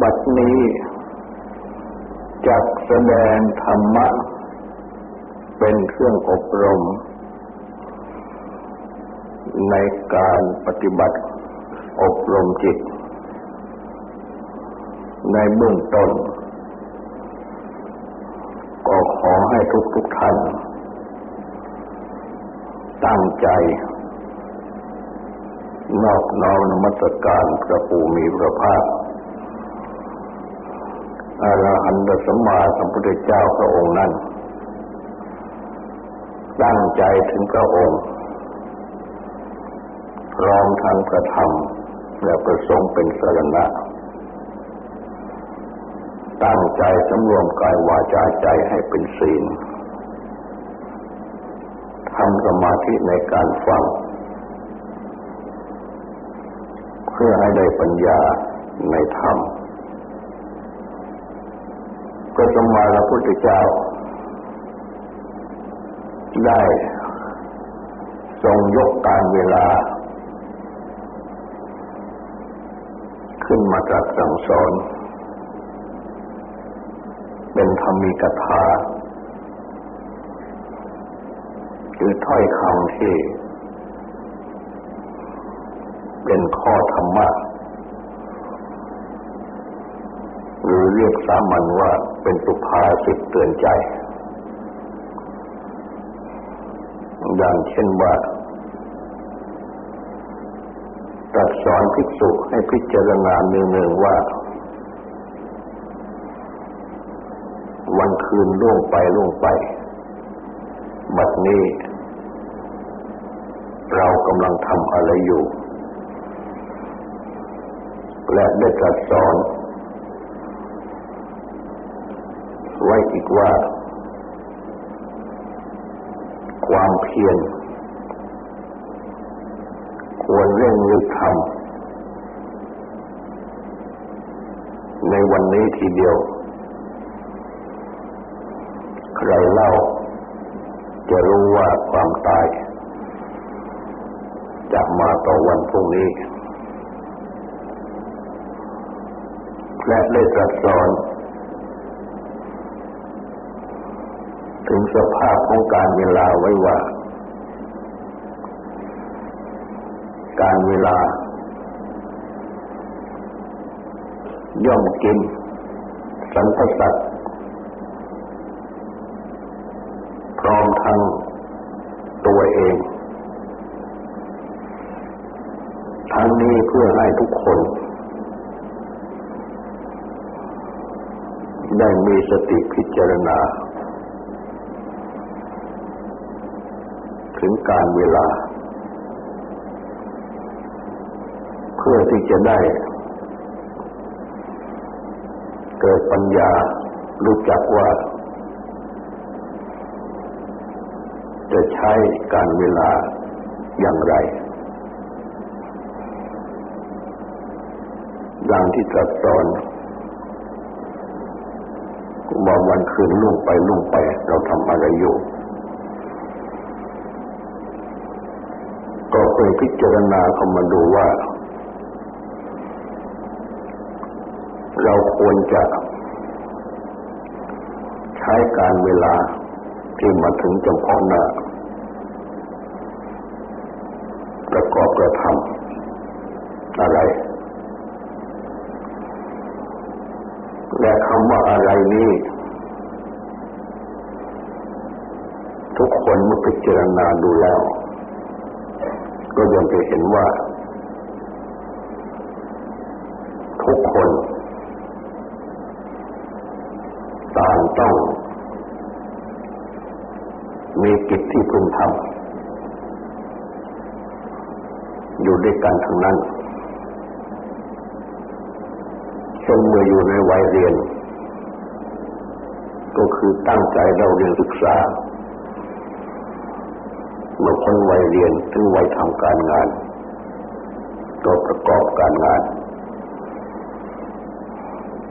บัดนี้จักแสดงธรรมะ เป็นเครื่องอบรม ในการปฏิบัติอบรมจิต ในเบื้องต้น ก็ขอให้ทุกทุกท่าน ตั้งใจ นอกน้อมนมัสการพระภูมิพระภาค อรหันตสัมมาสัมพุทธเจ้าพระองค์นั้น ตั้งใจถึงพระองค์พร้อมทางกระทำและประสงค์เป็นสรณะ ตั้งใจสำรวมกายวาจาใจให้เป็นศีลทำสมาธิในการฟัง เพื่อให้ได้ปัญญาในธรรม พระสมมาพระพุทธเจ้า ได้ทรงยกการเวลา ขึ้นมาจากสั่งสอน เป็นธรรมีกถาคือถ้อยคำที่ เป็นข้อธรรมะหรือเรียกสามัญว่า เป็นสุภาษิตเตือนใจ อย่างเช่นว่าตรัสสอนภิกษุให้พิจารณาเนืองๆว่า วันคืนล่วงไปล่วงไป บัดนี้ เรากำลังทำอะไรอยู่ และได้ตรัสสอน ไว้อีกว่า ความเพียรควรเร่งรีบทำในวันนี้ทีเดียว ใครเล่า จะรู้ว่าความตาย จะมาต่อวันพรุ่งนี้ และได้ตรัสสอน ถึงสภาพของการเวลาไว้ว่า การเวลา ย่อมกิน สันพสัตพร้อมทั้งตัวเอง ทั้งนี้เพื่อให้ทุกคน ได้มีสติพิจารณาถึง การเวลา เพื่อที่จะได้ เกิดปัญญารู้จักว่า จะใช้การเวลาอย่างไร ดังที่ตรัสสอนว่าวันคืนลุ่งไปลุ่งไปเราทำอะไรอยู่ เคยพิจารณาเข้ามาดูว่า เราควรจะ ใช้การเวลาที่มาถึงจำเพาะหน้าประกอบกระทำอะไร และคำว่าอะไรนี้ทุกคนเมื่อพิจารณาดูแล้ว ก็ยังจะเห็นว่า ทุกคนต่างต้อง มีกิจที่พึงทำอยู่ด้วยกันทั้งนั้นเช่นเมื่ออยู่ในวัยเรียน ก็คือตั้งใจเราเรียนศึกษา เมื่อคนวัยเรียนถึงวัยทำการงานก็ประกอบการงาน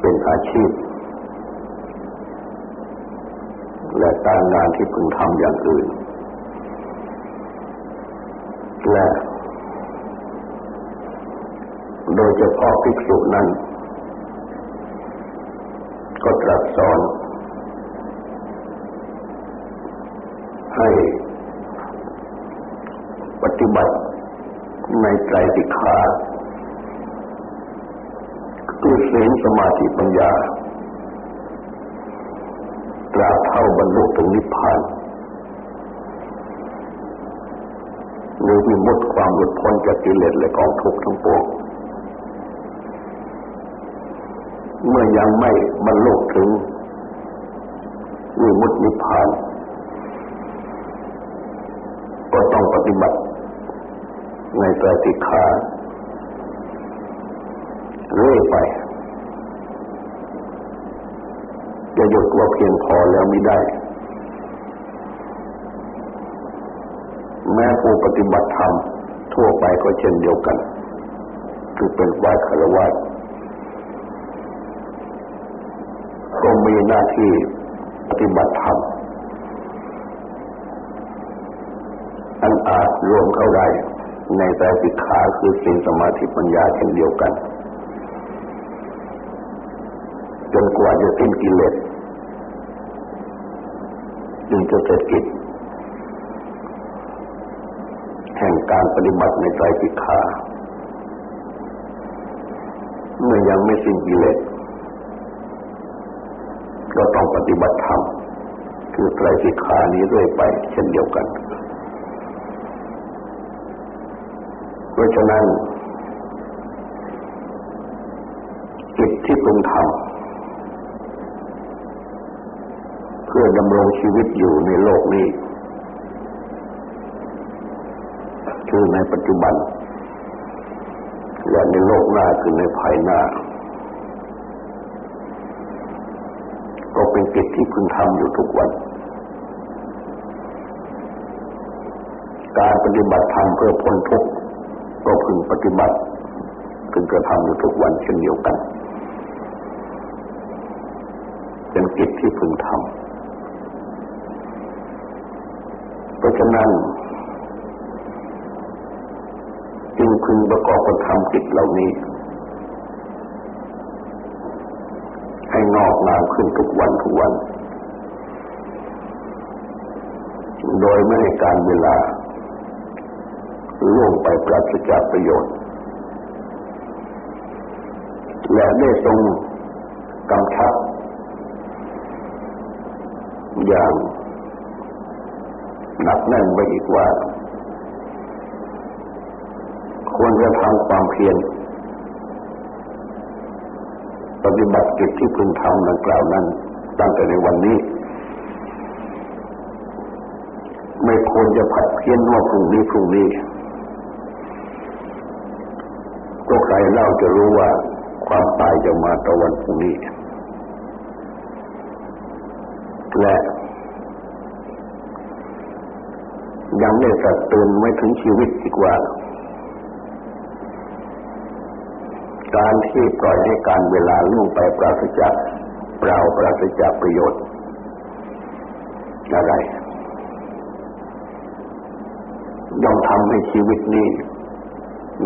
เป็นอาชีพ และการงานที่พึงทำอย่างอื่น และโดยเฉพาะภิกษุนั้น ก็ตรัสสอน ให้ ฏิบัติในใจติขาคือศีลสมาธิปัญญาตราเท่าบรรลุถึงนิพพานหรือวิมุตความหลุดพ้นจากกิเลสและกองทุกข์ทั้งปวงเมื่อยังไม่บรรลุถึงวิมุตตินิพพาน ก็ต้องปฏิบัติ ในปฏิคาเรื่อยไป จะหยุดว่าเพียงพอแล้วไม่ได้ แม้ผู้ปฏิบัติธรรมทั่วไปก็เช่นเดียวกัน คือเป็นวายคารวะก็มีหน้าที่ปฏิบัติธรรมอันอาจรวมเข้าได้ ในแต่สิกขาคือสิ่งสมาธิปัญญาเช่นเดียวกัน จนกว่าจะสิ้นกิเลสจึงจะเสร็จกิจแห่งการปฏิบัติในใจสิกขาเมื่อยังไม่สิ้นกิเลสก็ต้องปฏิบัติธรรมคือไตรสิกขานี้เรื่อยไป เช่นเดียวกัน เพราะฉะนั้นจิตที่พึงทำเพื่อดำรงชีวิตอยู่ในโลกนี้ คือในปัจจุบัน และในโลกหน้าคือในภายหน้า ก็เป็นกิจที่พึงทำอยู่ทุกวัน การปฏิบัติธรรมเพื่อพ้นทุกข์ ก็พึงปฏิบัติพึงกระทำอยู่ทุกวันเช่นเดียวกัน เป็นกิจที่พึงทำเพราะฉะนั้นจึงพึงประกอบกระทำกิจเหล่านี้ ให้งอกงามขึ้นทุกวันทุกวัน โดยไม่ให้การเวลา ล่วงไปปราศจากประโยชน์ และได้ทรงกำชับ อย่างหนักแน่นไว้อีกว่า ควรจะทำความเพียรปฏิบัติกิจที่พึงทำดังกล่าวนั้น ตั้งแต่ในวันนี้ ไม่ควรจะผัดเพี้ยนว่าพรุ่งนี้พรุ่งนี้ ก็ใครเล่าจะรู้ว่าความตายจะมาตะวันพรุ่งนี้ และยังได้สัตว์ตื่นไม่ถึงชีวิตอีกว่า การที่ปล่อยให้การเวลาล่วงไปปราศจากเปล่าปราศจากประโยชน์อะไรย่อมทำให้ชีวิตนี้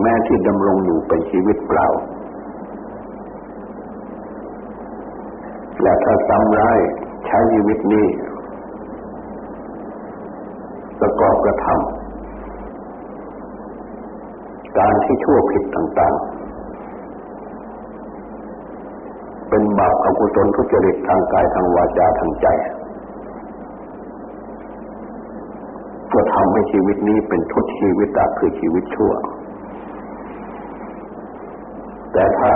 แม้ที่ดำรงอยู่เป็นชีวิตเปล่า และถ้าซ้ำร้ายใช้ชีวิตนี้ ประกอบกระทำการที่ชั่วผิดต่างๆ เป็นบาปอกุศลทุจริตทางกายทางวาจาทางใจก็ทำให้ชีวิตนี้เป็นทุกชีวิตตาคือชีวิตชั่ว แต่ถ้า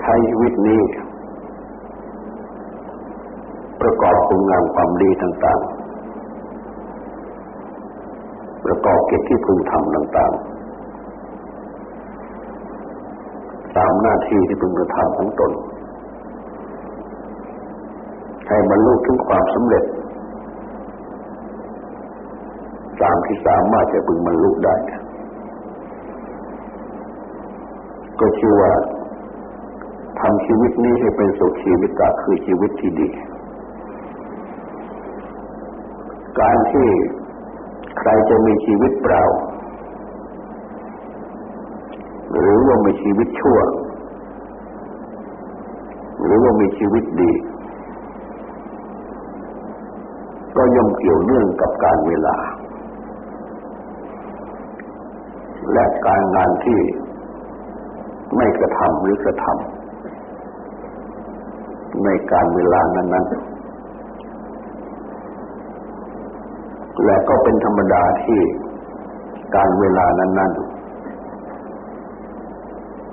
ใช้ชีวิตนี้ ประกอบคุณงามความดีต่าง ๆ ประกอบกิจที่พึงทำต่าง ๆ ตามหน้าที่ที่พึงกระทำของตน ให้บรรลุถึงความสำเร็จตามที่สามารถจะพึงบรรลุได้ ก็ชื่อว่าทำชีวิตนี้ให้เป็นสุขชีวิตก็คือชีวิตที่ดี การที่ใครจะมีชีวิตเปล่า หรือว่ามีชีวิตชั่ว หรือว่ามีชีวิตดี ก็ย่อมเกี่ยวเนื่องกับการเวลา และการงานที่ ไม่กระทำหรือกระทำในการเวลานั้นๆและก็เป็นธรรมดาที่การเวลานั้นๆ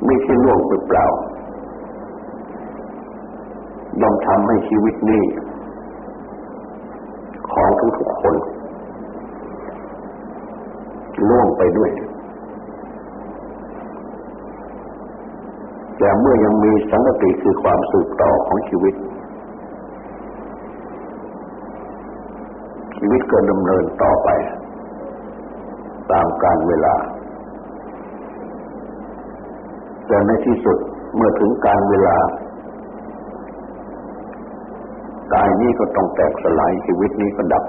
ไม่ใช่ล่วงไปเปล่าย่อมทำให้ชีวิตนี้ ของทุกๆคนล่วงไปด้วย แต่เมื่อยังมีสังกติคือความสืบต่อของชีวิต ชีวิตก็ดำเนินต่อไป ตามกาลเวลา แต่ในที่สุดเมื่อถึงการเวลากายนี้ก็ต้องแตกสลายชีวิตนี้ก็ดับ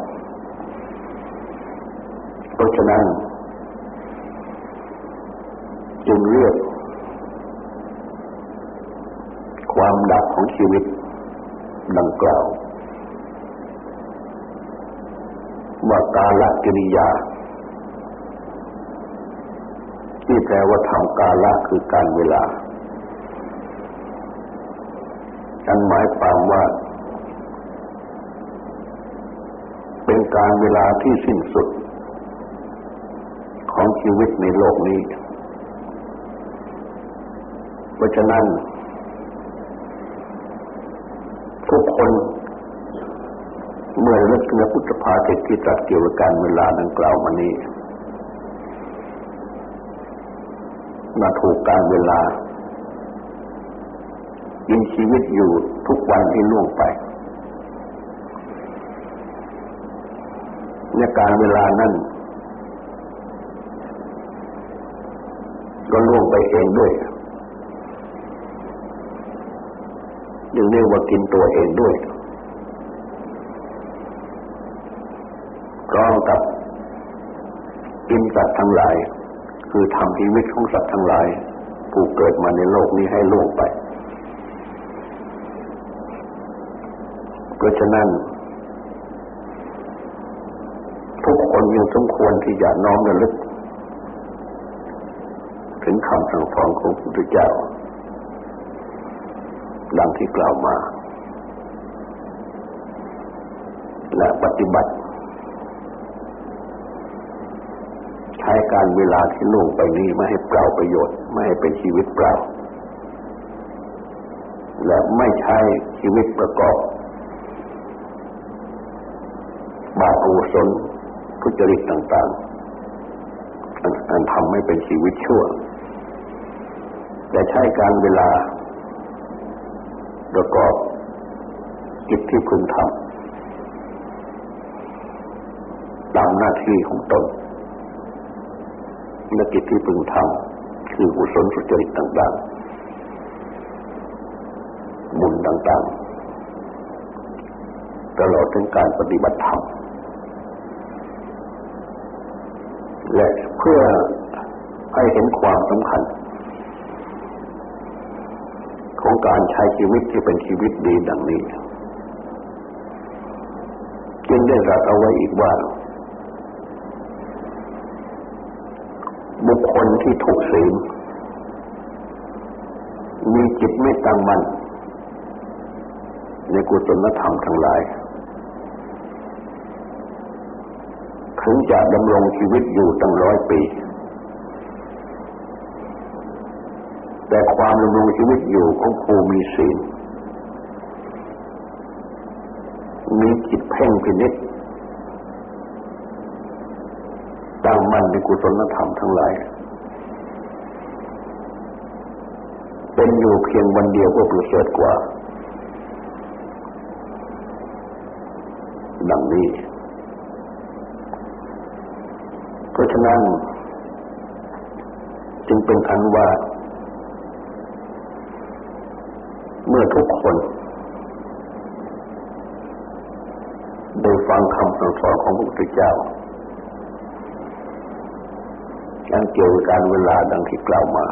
เพราะฉะนั้น จึงเรียกความดับของ ชีวิตดังกล่าว ว่ากาลกิริยา ที่แปลว่าทำกาละคือการเวลาอันหมายความว่า เป็นการเวลาที่สิ้นสุด ของชีวิตในโลกนี้ เพราะฉะนั้น ทุกคนเมื่อเลิกเนื้อพุทธภาสิตที่ตรัสเกี่ยวกับการเวลาดังกล่าวมานี้มาถูกการเวลายินชีวิตอยู่ทุกวันที่ล่วงไปในการเวลานั้นก็ล่วงไปเองด้วย ยังเรียกว่ากินตัวเองด้วยพร้อมกับกินสัตว์ทั้งหลาย คือทำชีวิตของสัตว์ทั้งหลาย ผู้เกิดมาในโลกนี้ให้ล่วงไป เพราะฉะนั้น ทุกคนยังสมควรที่จะน้อมระลึก ถึงคำสั่งสอนของพระพุทธเจ้า ดังที่กล่าวมา และปฏิบัติ ใช้การเวลาที่ล่วงไปนี้ไม่ให้เปล่าประโยชน์ ไม่ให้เป็นชีวิตเปล่า และไม่ใช้ชีวิตประกอบ บาปอกุศลทุจริตต่างๆอันทำให้เป็นชีวิตชั่ว แต่ใช้การเวลา ประกอบกิจที่พึงทำตามหน้าที่ของตนและกิจที่พึงทำคือกุศลสุจริตต่างๆ บุญต่างๆ ตลอดถึงการปฏิบัติธรรม และเพื่อให้เห็นความสำคัญของ การใช้ชีวิตที่เป็นชีวิตดีดังนี้ จึงได้รัสเอาไว้อีกว่า บุคคลที่ถูกศีลมีจิตไม่ตั้งมั่นในกุศลธรรมทั้งหลาย ถึงจะดำรงชีวิตอยู่ตั้งร้อยปี แต่ความดำรงชีวิตอยู่ของผู้มีศีล มีจิตเพ่งพินิจตั้งมั่นในกุศลธรรมทั้งหลาย เป็นอยู่เพียงวันเดียวก็ประเสริฐกว่า ดังนี้ เพราะฉะนั้น ธเจ้ายังเกี่ยวกับการเวลาดังที่กล่าวมา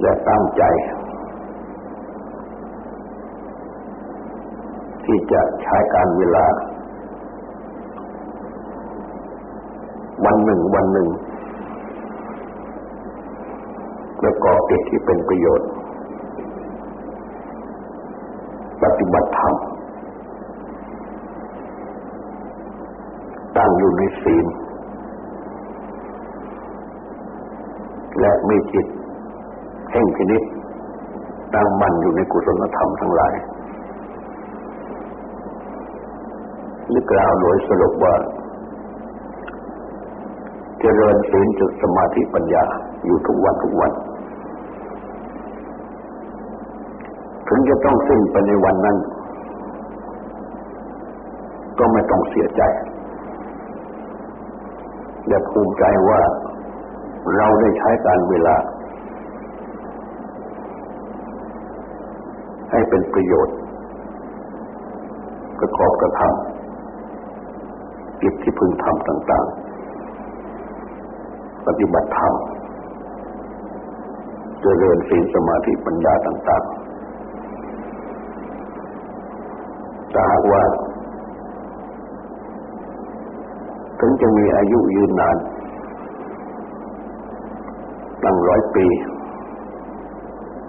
และตั้งใจ ที่จะใช้การเวลา วันหนึ่งวันหนึ่งประกอบกิจที่เป็นประโยชน์ ปฏิบัติธรรม งอยู่ในศีล และมีจิตแห่งพินิษตั้งมั่นอยู่ในกุศลธรรมทั้งหลายหรือกล่าวโดยสรุปว่า เจริญศีลจุดสมาธิปัญญาอยู่ทุกวันทุกวัน ถึงจะต้องสิ้นไปในวันนั้น ก็ไม่ต้องเสียใจ และภูมิใจว่าเราได้ใช้การเวลา ให้เป็นประโยชน์ ประกอบกระทำกิจที่พึงทำต่าง ๆ ปฏิบัติธรรมเจริญศีลสมาธิปัญญาต่างๆถ้าหากว่า ถึงจะมีอายุยืนนาน ตั้งร้อยปี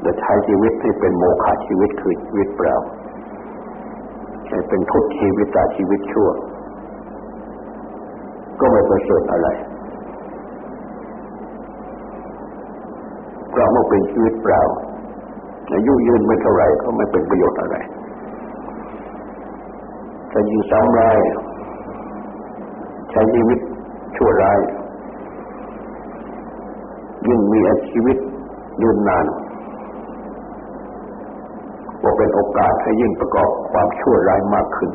จะใช้ชีวิตให้เป็นโมฆะชีวิตคือชีวิตเปล่าให้เป็นทุกชีวิตตาชีวิตชั่ว ก็ไม่ประเสริฐอะไรเพราะเมื่อเป็นชีวิตเปล่าอายุยืนไม่เท่าไรก็ไม่เป็นประโยชน์อะไรถ้าอยู่ซ้ำร้าย ใช้ชีวิตชั่วร้าย ยิ่งมีชีวิตยืนนานก็เป็นโอกาสให้ยิ่งประกอบความชั่วร้ายมากขึ้น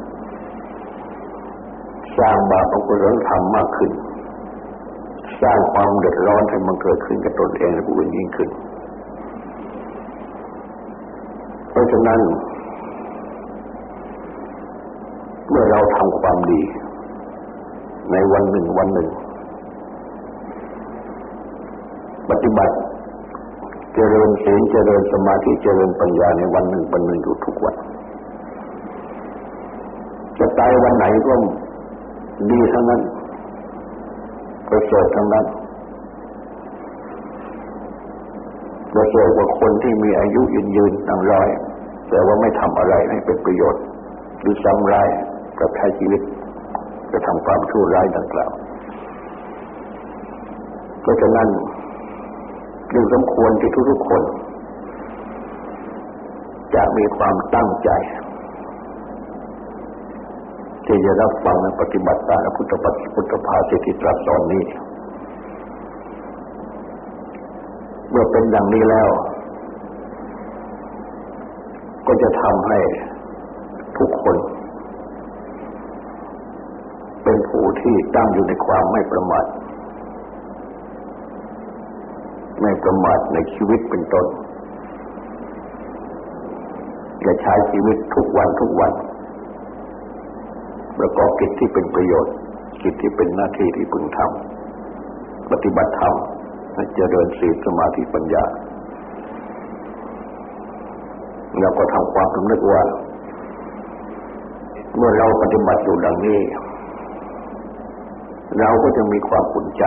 สร้างบาปอกุศลธรรมมากขึ้น สร้างความเดือดร้อนให้มันเกิดขึ้นกับตนเองและผู้อื่นยิ่งขึ้น เพราะฉะนั้น เมื่อเราทำความดี ในวันหนึ่งวันหนึ่ง ปฏิบัติเจริญศีลเจริญสมาธิเจริญปัญญาในวันหนึ่งวันหนึ่งอยู่ทุกวันจะตายวันไหนก็ดีทั้งนั้นประเสริฐทั้งนั้นประเสริฐกว่าคนที่มีอายุยืนยืนตั้งร้อย แต่ว่าไม่ทำอะไรให้เป็นประโยชน์ หรือซ้ำร้ายกับใช้ชีวิต จะทำความชั่วร้ายดังกล่าว เพราะฉะนั้นจึงสมควรที่ทุกๆคน จะมีความตั้งใจ ที่จะรับฟังและปฏิบัติตามพุทธปัจพุทธภาสิทธิตรัสสอนนี้ เมื่อเป็นอย่างนี้แล้ว ก็จะทำให้ทุกคน เป็น ผู้ที่ตั้งอยู่ในความไม่ประมาทไม่ประมาทในชีวิตเป็นต้นจะใช้ชีวิตทุกวันทุกวัน ประกอบกิจที่เป็นประโยชน์ กิจที่เป็นหน้าที่ที่พึงทำปฏิบัติธรรมและเจริญศีลสมาธิปัญญาแล้วก็ทำความสำนึกว่า เมื่อเราปฏิบัติอยู่ดังนี้ เราก็จะมีความอุ่นใจ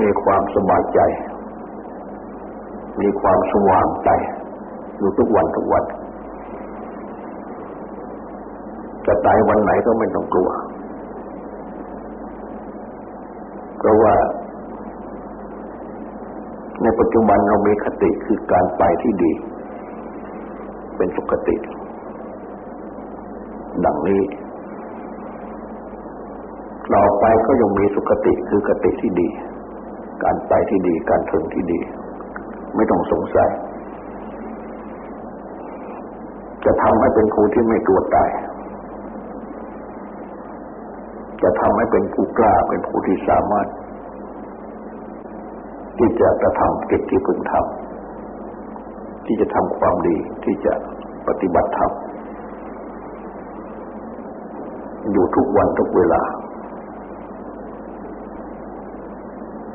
มีความสบายใจ มีความสว่างใจอยู่ทุกวันทุกวันจะตายวันไหนก็ไม่ต้องกลัว เพราะว่า ในปัจจุบันเรามีคติคือการไปที่ดี เป็นสุขติ ดังนี้ ก็ยังมีสุขติคือกติที่ดี การไปที่ดีการถึงที่ดี ไม่ต้องสงสัย จะทำให้เป็นผู้ที่ไม่กลัวตายจะทำให้เป็นผู้กล้าเป็นผู้ที่สามารถ ที่จะกระทำกิจที่พึงทำที่จะทำความดีที่จะปฏิบัติธรรมอยู่ทุกวันทุกเวลา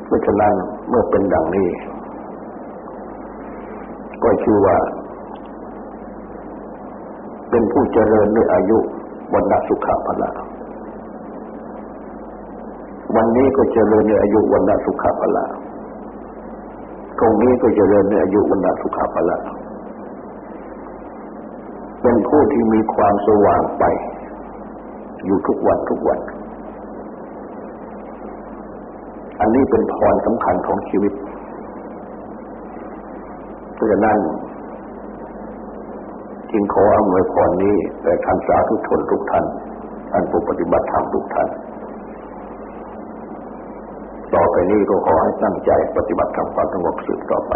เพ ราะฉะนั้นเมื่อเป็นดังนี้ ก็ชื่อว่า เป็นผู้เจริญด้วยอายุวันณสุขภละวันนี้ก็เจริญในอายุวันณสุขภละตรงนี้ก็เจริญในอายุวันณสุขภละเป็นผู้ที่มีความสว่างไป อยู่ทุกวันทุกวัน อันนี้เป็นพรสำคัญของชีวิตเพราะฉะนั้นจึงขออำนวยพรนี้แต่ท่านสาธุชนทุกท่านท่านผู้ปฏิบัติธรรมทุกท่าน ต่อไปนี้ก็ขอให้ตั้งใจปฏิบัติธรรมความสงบสืบต่อไป